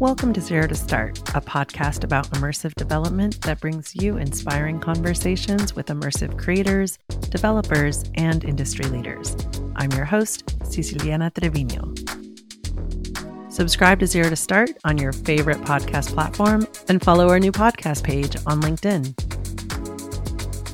Welcome to Zero to Start, a podcast about immersive development that brings you inspiring conversations with immersive creators, developers, and industry leaders. I'm your host, Siciliana Trevino. Subscribe to Zero to Start on your favorite podcast platform and follow our new podcast page on LinkedIn.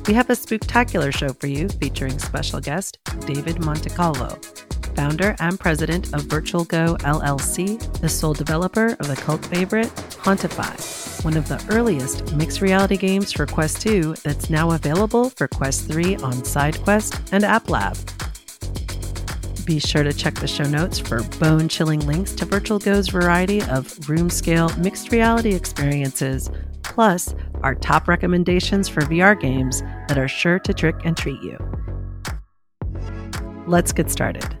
We have a spectacular show for you featuring special guest David Montecalvo founder and president of Virtual Go LLC, the sole developer of the cult favorite Hauntify, one of the earliest mixed reality games for Quest 2 that's now available for Quest 3 on SideQuest and App Lab. Be sure to check the show notes for bone chilling links to Virtual Go's variety of room scale mixed reality experiences, plus our top recommendations for VR games that are sure to trick and treat you. Let's get started.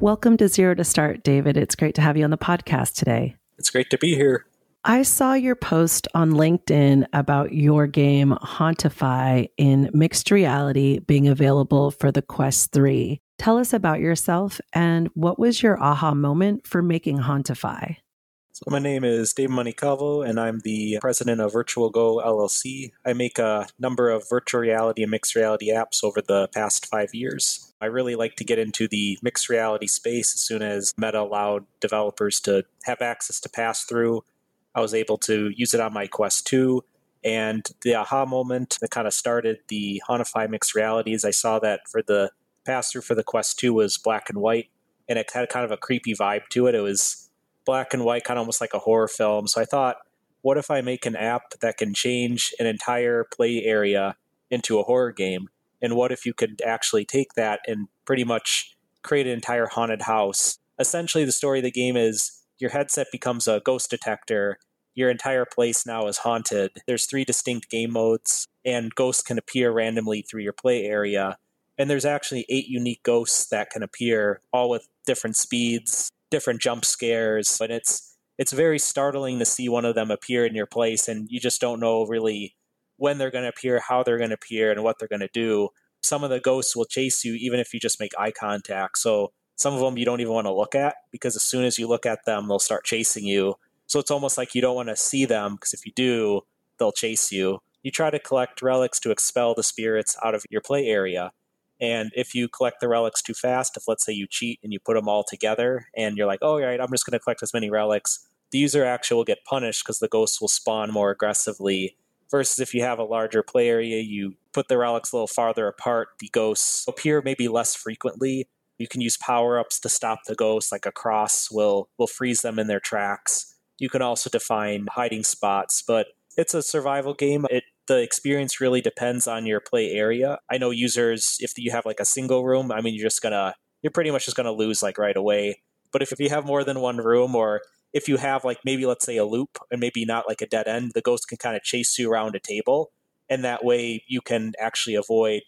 Welcome to Zero to Start, David. It's great to have you on the podcast today. It's great to be here. I saw your post on LinkedIn about your game Hauntify in mixed reality being available for the Quest 3. Tell us about yourself and what was your aha moment for making Hauntify? So my name is Dave Montecalvo, and I'm the president of Virtual Go LLC. I make a number of virtual reality and mixed reality apps over the past five years. I really like to get into the mixed reality space as soon as Meta allowed developers to have access to pass through. I was able to use it on my Quest 2. And the aha moment that kind of started the Hauntify mixed realities, I saw that for the pass through for the Quest 2 was black and white, and it had kind of a creepy vibe to it. It was black and white, kind of almost like a horror film. So I thought, what if I make an app that can change an entire play area into a horror game? And what if you could actually take that and pretty much create an entire haunted house? Essentially, the story of the game is your headset becomes a ghost detector. Your entire place now is haunted. There's three distinct game modes, and ghosts can appear randomly through your play area. And there's actually eight unique ghosts that can appear, all with different speeds different jump scares, but it's it's very startling to see one of them appear in your place, and you just don't know really when they're going to appear, how they're going to appear, and what they're going to do. Some of the ghosts will chase you even if you just make eye contact. So some of them you don't even want to look at because as soon as you look at them, they'll start chasing you. So it's almost like you don't want to see them because if you do, they'll chase you. You try to collect relics to expel the spirits out of your play area. And if you collect the relics too fast, if let's say you cheat and you put them all together and you're like, oh, right, I'm just going to collect as many relics, the user actually will get punished because the ghosts will spawn more aggressively. Versus if you have a larger play area, you put the relics a little farther apart, the ghosts appear maybe less frequently. You can use power ups to stop the ghosts, like a cross will, will freeze them in their tracks. You can also define hiding spots, but it's a survival game. It the experience really depends on your play area. I know users, if you have like a single room, I mean, you're just gonna, you're pretty much just gonna lose like right away. But if, if you have more than one room, or if you have like maybe let's say a loop and maybe not like a dead end, the ghost can kind of chase you around a table, and that way you can actually avoid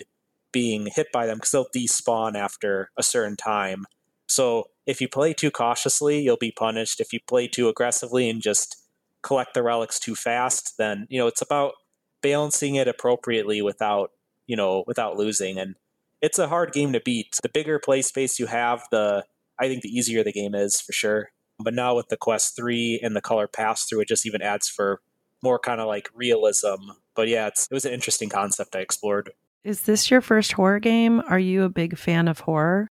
being hit by them because they'll despawn after a certain time. So if you play too cautiously, you'll be punished. If you play too aggressively and just collect the relics too fast, then you know it's about balancing it appropriately without you know without losing and it's a hard game to beat the bigger play space you have the i think the easier the game is for sure but now with the quest 3 and the color pass through it just even adds for more kind of like realism but yeah it was an interesting concept i explored is this your first horror game are you a big fan of horror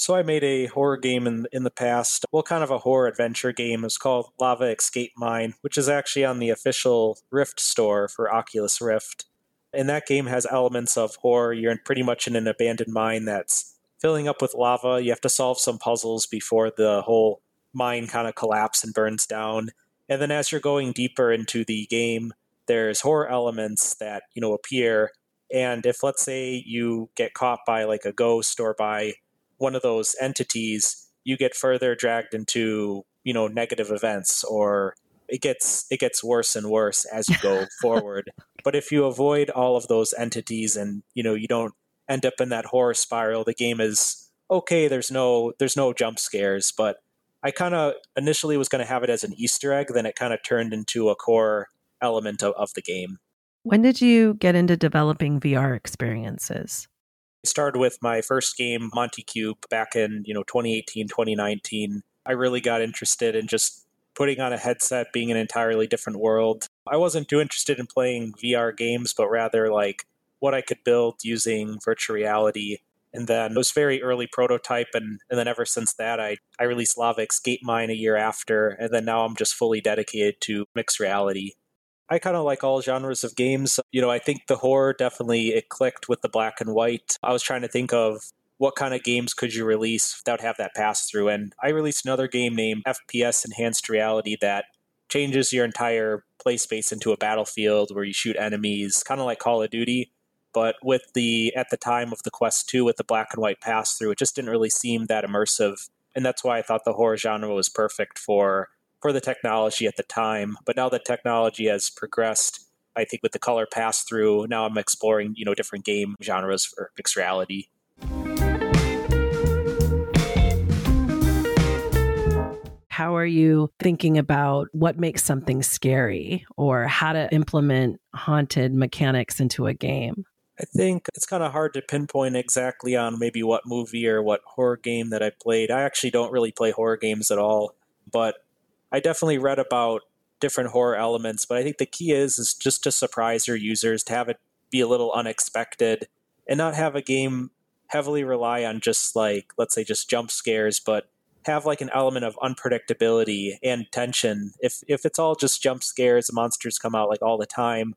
so I made a horror game in in the past. Well, kind of a horror adventure game. It's called Lava Escape Mine, which is actually on the official Rift store for Oculus Rift. And that game has elements of horror. You're in pretty much in an abandoned mine that's filling up with lava. You have to solve some puzzles before the whole mine kind of collapse and burns down. And then as you're going deeper into the game, there's horror elements that, you know, appear. And if let's say you get caught by like a ghost or by one of those entities, you get further dragged into you know negative events or it gets it gets worse and worse as you go forward but if you avoid all of those entities and you know you don't end up in that horror spiral the game is okay there's no there's no jump scares but i kind of initially was going to have it as an easter egg then it kind of turned into a core element of, of the game when did you get into developing vr experiences started with my first game, Monty Cube, back in, you know, 2018, 2019. I really got interested in just putting on a headset, being an entirely different world. I wasn't too interested in playing VR games, but rather like what I could build using virtual reality. And then it was very early prototype, and, and then ever since that, I, I released Lava Escape Mine a year after, and then now I'm just fully dedicated to mixed reality. I kind of like all genres of games. You know, I think the horror definitely it clicked with the black and white. I was trying to think of what kind of games could you release without have that pass through, and I released another game named FPS Enhanced Reality that changes your entire play space into a battlefield where you shoot enemies, kind of like Call of Duty. But with the at the time of the Quest 2 with the black and white pass through, it just didn't really seem that immersive. And that's why I thought the horror genre was perfect for for the technology at the time. But now that technology has progressed, I think with the color pass through, now I'm exploring, you know, different game genres for mixed reality. How are you thinking about what makes something scary or how to implement haunted mechanics into a game? I think it's kind of hard to pinpoint exactly on maybe what movie or what horror game that I played. I actually don't really play horror games at all, but I definitely read about different horror elements, but I think the key is is just to surprise your users, to have it be a little unexpected and not have a game heavily rely on just like let's say just jump scares, but have like an element of unpredictability and tension. If if it's all just jump scares, monsters come out like all the time,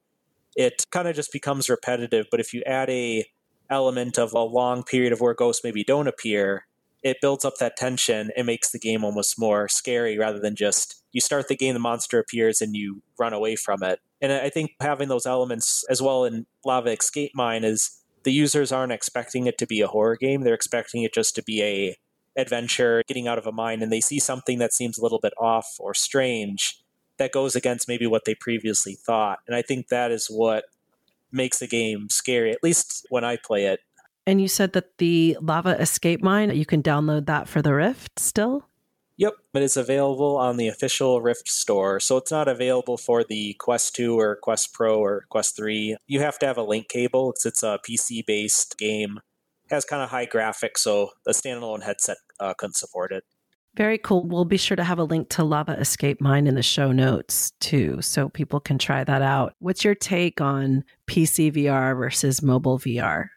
it kind of just becomes repetitive. But if you add a element of a long period of where ghosts maybe don't appear, it builds up that tension and makes the game almost more scary rather than just you start the game, the monster appears, and you run away from it. And I think having those elements as well in Lava Escape Mine is the users aren't expecting it to be a horror game. They're expecting it just to be a adventure, getting out of a mine, and they see something that seems a little bit off or strange that goes against maybe what they previously thought. And I think that is what makes the game scary, at least when I play it. And you said that the Lava Escape Mine, you can download that for the Rift still? Yep, but it's available on the official Rift store. So it's not available for the Quest 2 or Quest Pro or Quest 3. You have to have a link cable because it's a PC based game. It has kind of high graphics, so the standalone headset uh, couldn't support it. Very cool. We'll be sure to have a link to Lava Escape Mine in the show notes too, so people can try that out. What's your take on PC VR versus mobile VR?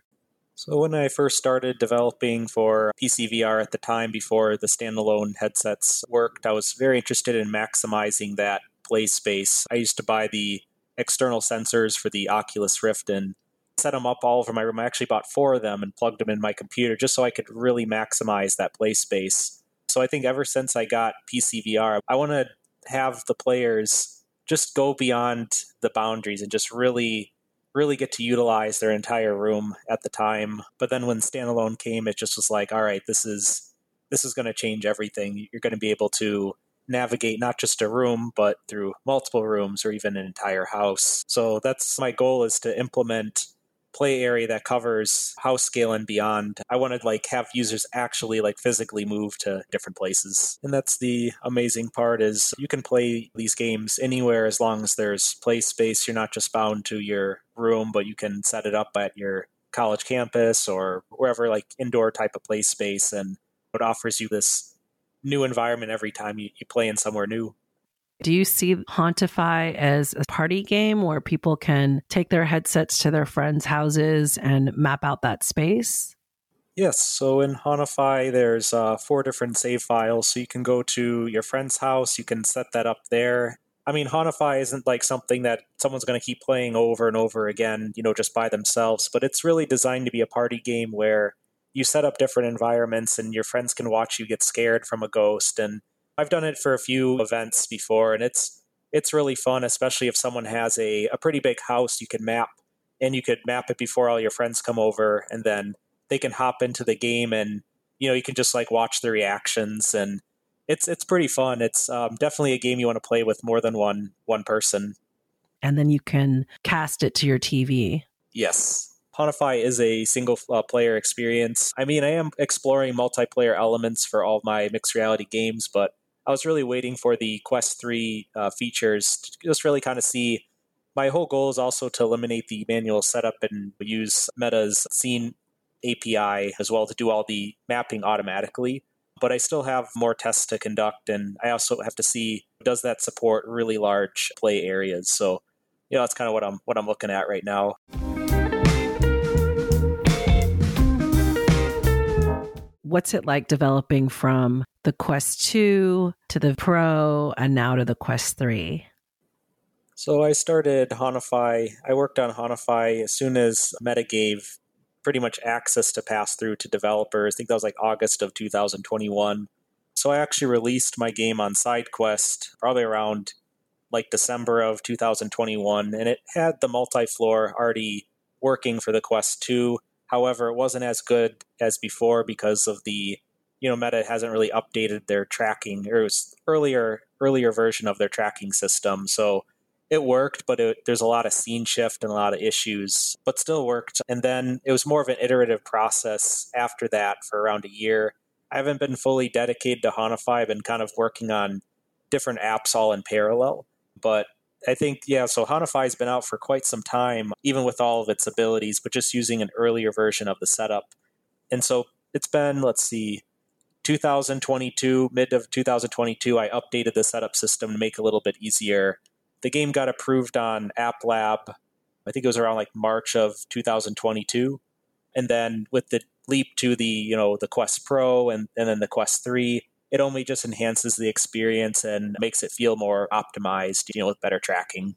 So, when I first started developing for PC VR at the time before the standalone headsets worked, I was very interested in maximizing that play space. I used to buy the external sensors for the Oculus Rift and set them up all over my room. I actually bought four of them and plugged them in my computer just so I could really maximize that play space. So I think ever since I got PCVR, I want to have the players just go beyond the boundaries and just really really get to utilize their entire room at the time. But then when standalone came, it just was like, all right, this is this is going to change everything. You're going to be able to navigate not just a room but through multiple rooms or even an entire house. So that's my goal is to implement play area that covers house scale and beyond. I want to like have users actually like physically move to different places. And that's the amazing part is you can play these games anywhere as long as there's play space. You're not just bound to your room, but you can set it up at your college campus or wherever like indoor type of play space and it offers you this new environment every time you, you play in somewhere new. Do you see Hauntify as a party game where people can take their headsets to their friends' houses and map out that space? Yes. So in Hauntify, there's uh, four different save files. So you can go to your friend's house, you can set that up there. I mean, Hauntify isn't like something that someone's going to keep playing over and over again, you know, just by themselves, but it's really designed to be a party game where you set up different environments and your friends can watch you get scared from a ghost and I've done it for a few events before, and it's it's really fun, especially if someone has a, a pretty big house you can map and you could map it before all your friends come over and then they can hop into the game and you know you can just like watch the reactions and it's it's pretty fun. It's um, definitely a game you want to play with more than one one person. And then you can cast it to your tv yes. Hauntify is a single uh, player experience. I mean, I am exploring multiplayer elements for all my mixed reality games, but I was really waiting for the Quest 3 uh, features to just really kind of see. My whole goal is also to eliminate the manual setup and use Meta's Scene API as well to do all the mapping automatically. but I still have more tests to conduct. And I also have to see does that support really large play areas? So, you know, that's kind of what I'm what I'm looking at right now. What's it like developing from the Quest 2 to the Pro and now to the Quest 3? So I started Hauntify. I worked on Hauntify as soon as Meta gave pretty much access to pass through to developers. I think that was like August of 2021. So I actually released my game on SideQuest probably around like December of 2021, and it had the multi floor already working for the Quest 2. However, it wasn't as good as before because of the you know Meta hasn't really updated their tracking. Or it was earlier earlier version of their tracking system, so it worked, but it, there's a lot of scene shift and a lot of issues, but still worked. And then it was more of an iterative process after that for around a year. I haven't been fully dedicated to Hauntify. I've been kind of working on different apps all in parallel. But I think, yeah, so Hauntify has been out for quite some time, even with all of its abilities, but just using an earlier version of the setup. And so it's been, let's see, 2022, mid of 2022, I updated the setup system to make it a little bit easier the game got approved on App Lab. I think it was around like March of 2022, and then with the leap to the you know the Quest Pro and and then the Quest Three, it only just enhances the experience and makes it feel more optimized, you know, with better tracking.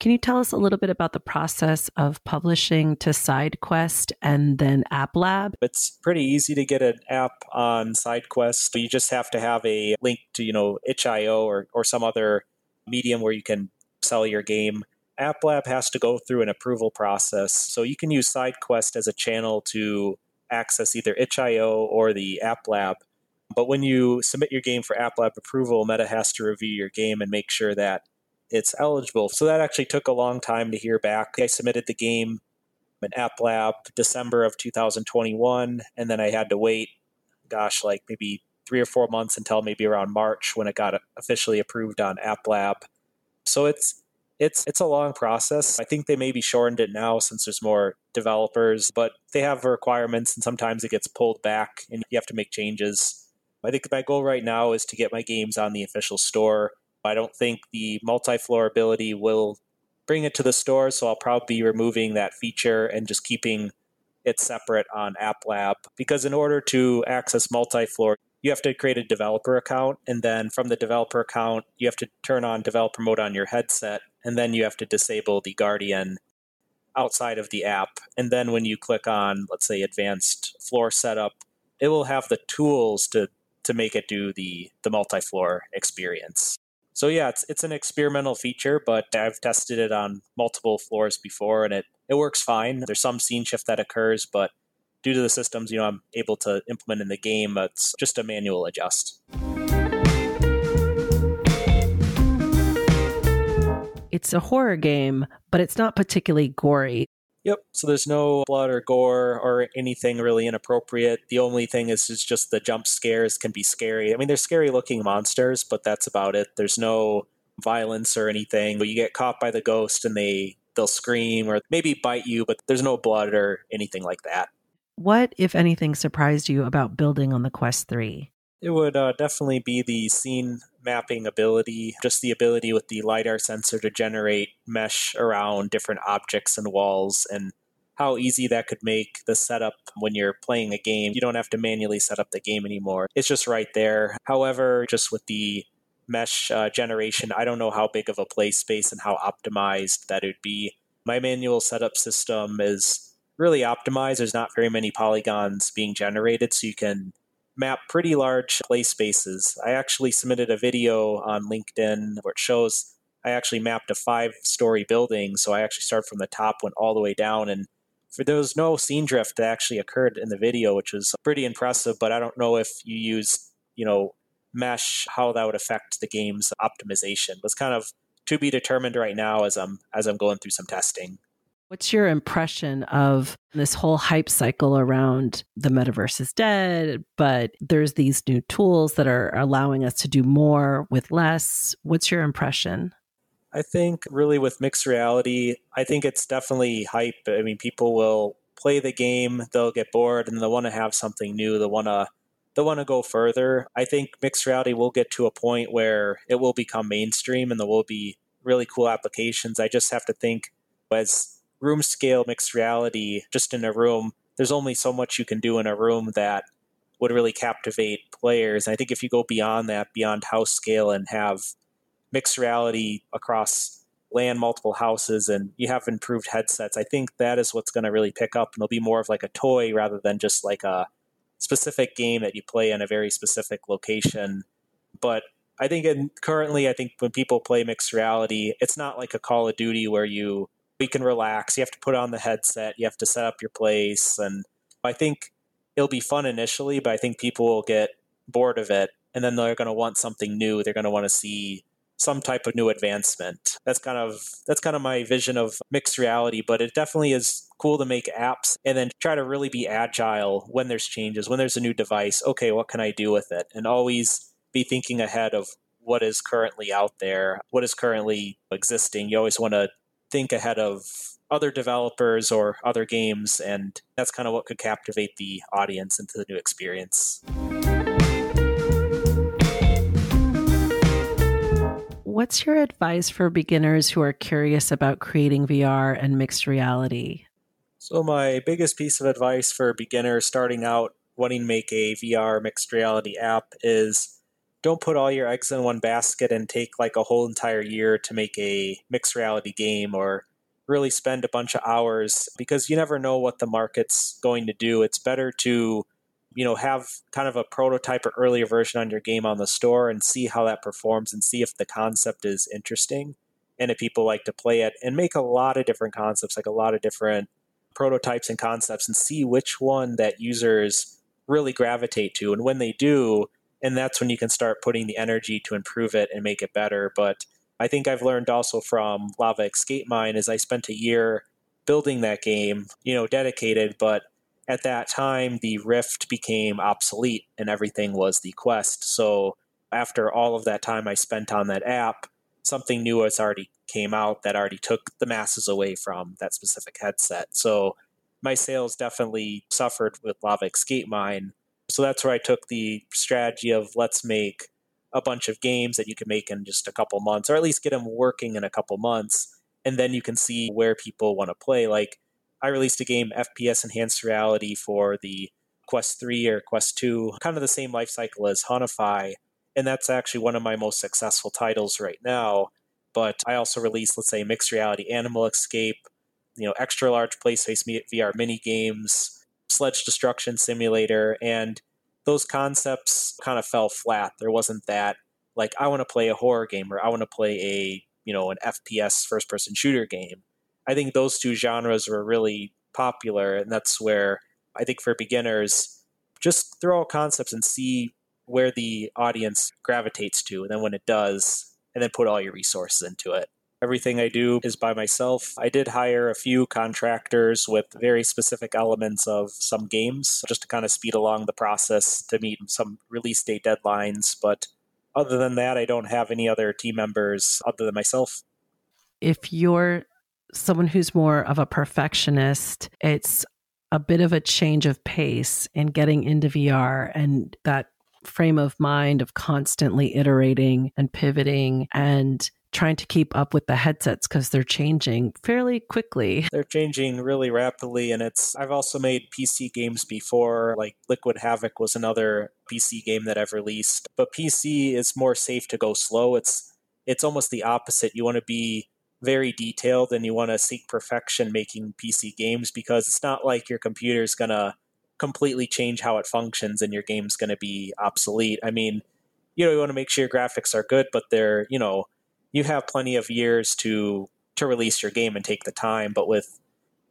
Can you tell us a little bit about the process of publishing to SideQuest and then App Lab? It's pretty easy to get an app on SideQuest. You just have to have a link to, you know, itch.io or, or some other medium where you can sell your game, App Lab has to go through an approval process. So you can use SideQuest as a channel to access either itch.io or the AppLab. But when you submit your game for App Lab approval, Meta has to review your game and make sure that it's eligible. So that actually took a long time to hear back. I submitted the game in AppLab December of 2021, and then I had to wait, gosh, like maybe three or four months until maybe around March when it got officially approved on App Lab. So it's it's it's a long process. I think they maybe shortened it now since there's more developers, but they have requirements and sometimes it gets pulled back and you have to make changes. I think my goal right now is to get my games on the official store. I don't think the multi-floor ability will bring it to the store, so I'll probably be removing that feature and just keeping it separate on App Lab because in order to access multi-floor, you have to create a developer account and then from the developer account you have to turn on developer mode on your headset and then you have to disable the guardian outside of the app and then when you click on let's say advanced floor setup it will have the tools to to make it do the the multi-floor experience so yeah it's it's an experimental feature but i've tested it on multiple floors before and it it works fine there's some scene shift that occurs but due to the systems you know I'm able to implement in the game, it's just a manual adjust. It's a horror game, but it's not particularly gory. Yep. So there's no blood or gore or anything really inappropriate. The only thing is, is just the jump scares can be scary. I mean, they're scary looking monsters, but that's about it. There's no violence or anything. But You get caught by the ghost and they they'll scream or maybe bite you, but there's no blood or anything like that. What, if anything, surprised you about building on the Quest 3? It would uh, definitely be the scene mapping ability, just the ability with the LiDAR sensor to generate mesh around different objects and walls, and how easy that could make the setup when you're playing a game. You don't have to manually set up the game anymore, it's just right there. However, just with the mesh uh, generation, I don't know how big of a play space and how optimized that would be. My manual setup system is really optimized. There's not very many polygons being generated, so you can map pretty large play spaces. I actually submitted a video on LinkedIn where it shows I actually mapped a five story building. So I actually started from the top, went all the way down, and for there was no scene drift that actually occurred in the video, which was pretty impressive. But I don't know if you use, you know, mesh, how that would affect the game's optimization. It's kind of to be determined right now as I'm as I'm going through some testing. What's your impression of this whole hype cycle around the metaverse is dead, but there's these new tools that are allowing us to do more with less? What's your impression? I think really with mixed reality, I think it's definitely hype. I mean, people will play the game, they'll get bored, and they'll want to have something new. They'll want to they'll want to go further. I think mixed reality will get to a point where it will become mainstream and there will be really cool applications. I just have to think as room scale mixed reality, just in a room, there's only so much you can do in a room that would really captivate players. And I think if you go beyond that, beyond house scale, and have mixed reality across land multiple houses and you have improved headsets, I think that is what's going to really pick up and it'll be more of like a toy rather than just like a specific game that you play in a very specific location. But I think in, currently, I think when people play mixed reality, it's not like a Call of Duty where you we can relax. You have to put on the headset, you have to set up your place, and I think it'll be fun initially, but I think people will get bored of it, and then they're going to want something new. They're going to want to see some type of new advancement. That's kind of that's kind of my vision of mixed reality, but it definitely is cool to make apps and then try to really be agile when there's changes, when there's a new device. Okay, what can I do with it? And always be thinking ahead of what is currently out there, what is currently existing. You always want to think ahead of other developers or other games, and that's kind of what could captivate the audience into the new experience. What's your advice for beginners who are curious about creating VR and mixed reality? So, my biggest piece of advice for beginners starting out wanting to make a VR mixed reality app is don't put all your eggs in one basket and take like a whole entire year to make a mixed reality game or really spend a bunch of hours because you never know what the market's going to do. It's better to you know have kind of a prototype or earlier version on your game on the store and see how that performs and see if the concept is interesting and if people like to play it and make a lot of different concepts like a lot of different prototypes and concepts and see which one that users really gravitate to and when they do and that's when you can start putting the energy to improve it and make it better but i think i've learned also from lava escape mine is i spent a year building that game you know dedicated but at that time, the Rift became obsolete and everything was the Quest. So after all of that time I spent on that app, something new has already came out that already took the masses away from that specific headset. So my sales definitely suffered with Lava Escape Mine. So that's where I took the strategy of let's make a bunch of games that you can make in just a couple months, or at least get them working in a couple months, and then you can see where people want to play. Like I released a game, FPS Enhanced Reality, for the Quest 3 or Quest 2, kind of the same life cycle as Hauntify. And that's actually one of my most successful titles right now. But I also released, let's say, Mixed Reality Animal Escape, you know, extra large play space VR mini games, Sledge Destruction Simulator, and those concepts kind of fell flat. There wasn't that, like, I want to play a horror game or I want to play a, you know, an FPS first person shooter game. I think those two genres were really popular, and that's where I think for beginners, just throw out concepts and see where the audience gravitates to, and then when it does, and then put all your resources into it. Everything I do is by myself. I did hire a few contractors with very specific elements of some games just to kind of speed along the process to meet some release date deadlines. But other than that, I don't have any other team members other than myself. If you're someone who's more of a perfectionist, it's a bit of a change of pace in getting into VR and that frame of mind of constantly iterating and pivoting and trying to keep up with the headsets because they're changing fairly quickly. They're changing really rapidly and it's I've also made PC games before like Liquid Havoc was another PC game that I've released. But PC is more safe to go slow. It's it's almost the opposite. You want to be very detailed and you want to seek perfection making PC games because it's not like your computer is going to completely change how it functions and your game's going to be obsolete. I mean, you know, you want to make sure your graphics are good, but they're, you know, you have plenty of years to to release your game and take the time, but with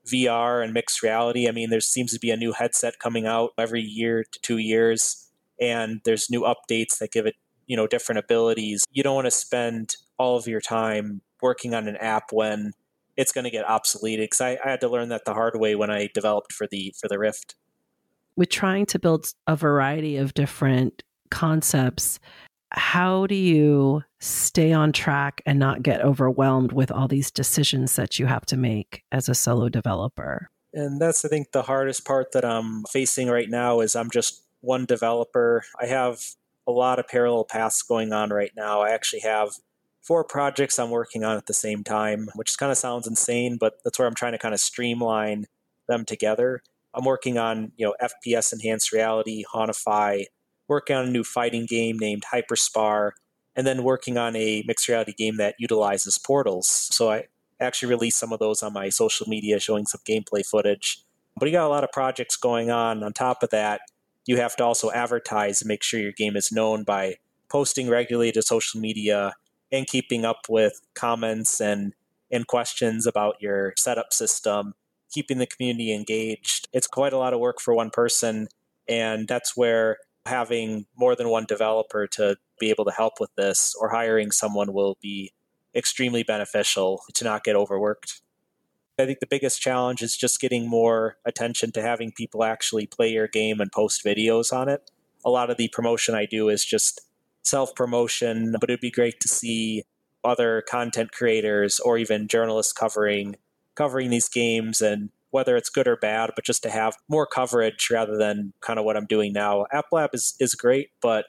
VR and mixed reality, I mean, there seems to be a new headset coming out every year to 2 years and there's new updates that give it, you know, different abilities. You don't want to spend all of your time working on an app when it's going to get obsolete because I, I, had to learn that the hard way when I developed for the for the Rift. With trying to build a variety of different concepts, how do you stay on track and not get overwhelmed with all these decisions that you have to make as a solo developer? And that's I think the hardest part that I'm facing right now is I'm just one developer. I have a lot of parallel paths going on right now. I actually have four projects I'm working on at the same time, which kind of sounds insane, but that's where I'm trying to kind of streamline them together. I'm working on, you know, FPS enhanced reality, Hauntify, working on a new fighting game named Hyperspar, and then working on a mixed reality game that utilizes portals. So I actually released some of those on my social media showing some gameplay footage. But you got a lot of projects going on. On top of that, you have to also advertise and make sure your game is known by posting regularly to social media and keeping up with comments and and questions about your setup system, keeping the community engaged. It's quite a lot of work for one person, and that's where having more than one developer to be able to help with this or hiring someone will be extremely beneficial to not get overworked. I think the biggest challenge is just getting more attention to having people actually play your game and post videos on it. A lot of the promotion I do is just self promotion, but it'd be great to see other content creators or even journalists covering covering these games and whether it's good or bad, but just to have more coverage rather than kind of what I'm doing now. App Lab is, is great, but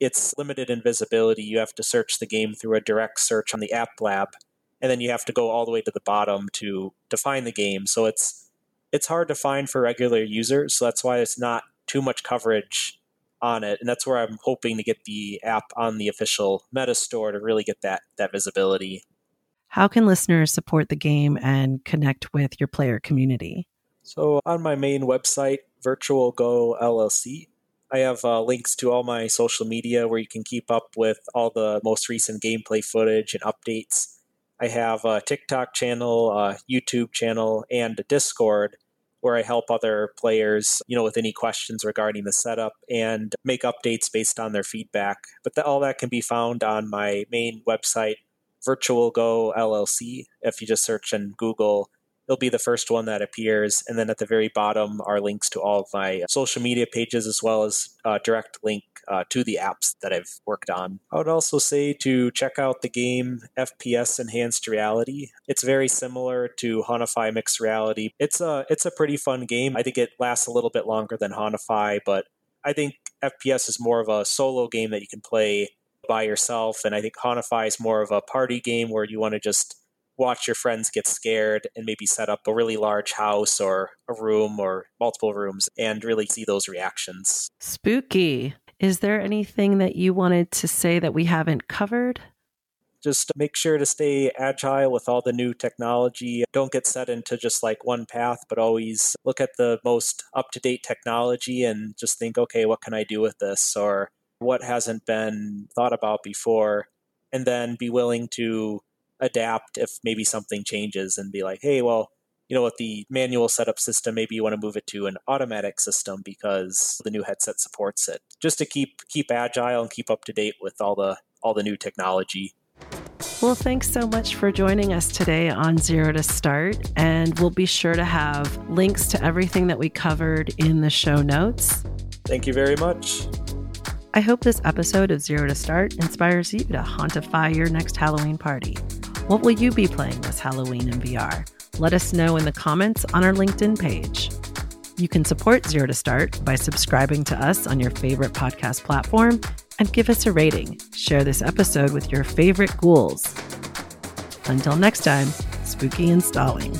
it's limited in visibility. You have to search the game through a direct search on the App Lab, and then you have to go all the way to the bottom to define the game. So it's it's hard to find for regular users. So that's why it's not too much coverage on it, and that's where I'm hoping to get the app on the official Meta Store to really get that that visibility. How can listeners support the game and connect with your player community? So on my main website, Virtual Go LLC, I have uh, links to all my social media where you can keep up with all the most recent gameplay footage and updates. I have a TikTok channel, a YouTube channel, and a Discord where I help other players, you know, with any questions regarding the setup and make updates based on their feedback. But the, all that can be found on my main website, Virtual Go LLC. If you just search in Google it'll be the first one that appears. And then at the very bottom are links to all of my social media pages as well as a direct link uh, to the apps that I've worked on. I would also say to check out the game FPS Enhanced Reality. It's very similar to Hauntify Mixed Reality. It's a it's a pretty fun game. I think it lasts a little bit longer than Hauntify, but I think FPS is more of a solo game that you can play by yourself, and I think Hauntify is more of a party game where you want to just watch your friends get scared and maybe set up a really large house or a room or multiple rooms and really see those reactions. Spooky. Is there anything that you wanted to say that we haven't covered? Just make sure to stay agile with all the new technology. Don't get set into just like one path, but always look at the most up to date technology and just think, okay, what can I do with this? Or what hasn't been thought about before? And then be willing to adapt if maybe something changes and be like, hey, well, you know, with the manual setup system, maybe you want to move it to an automatic system because the new headset supports it. Just to keep keep agile and keep up to date with all the all the new technology. Well, thanks so much for joining us today on Zero to Start. And we'll be sure to have links to everything that we covered in the show notes. Thank you very much. I hope this episode of Zero to Start inspires you to hauntify your next Halloween party. What will you be playing this Halloween in VR? Let us know in the comments on our LinkedIn page. You can support Zero to Start by subscribing to us on your favorite podcast platform and give us a rating. Share this episode with your favorite ghouls. Until next time, spooky installing.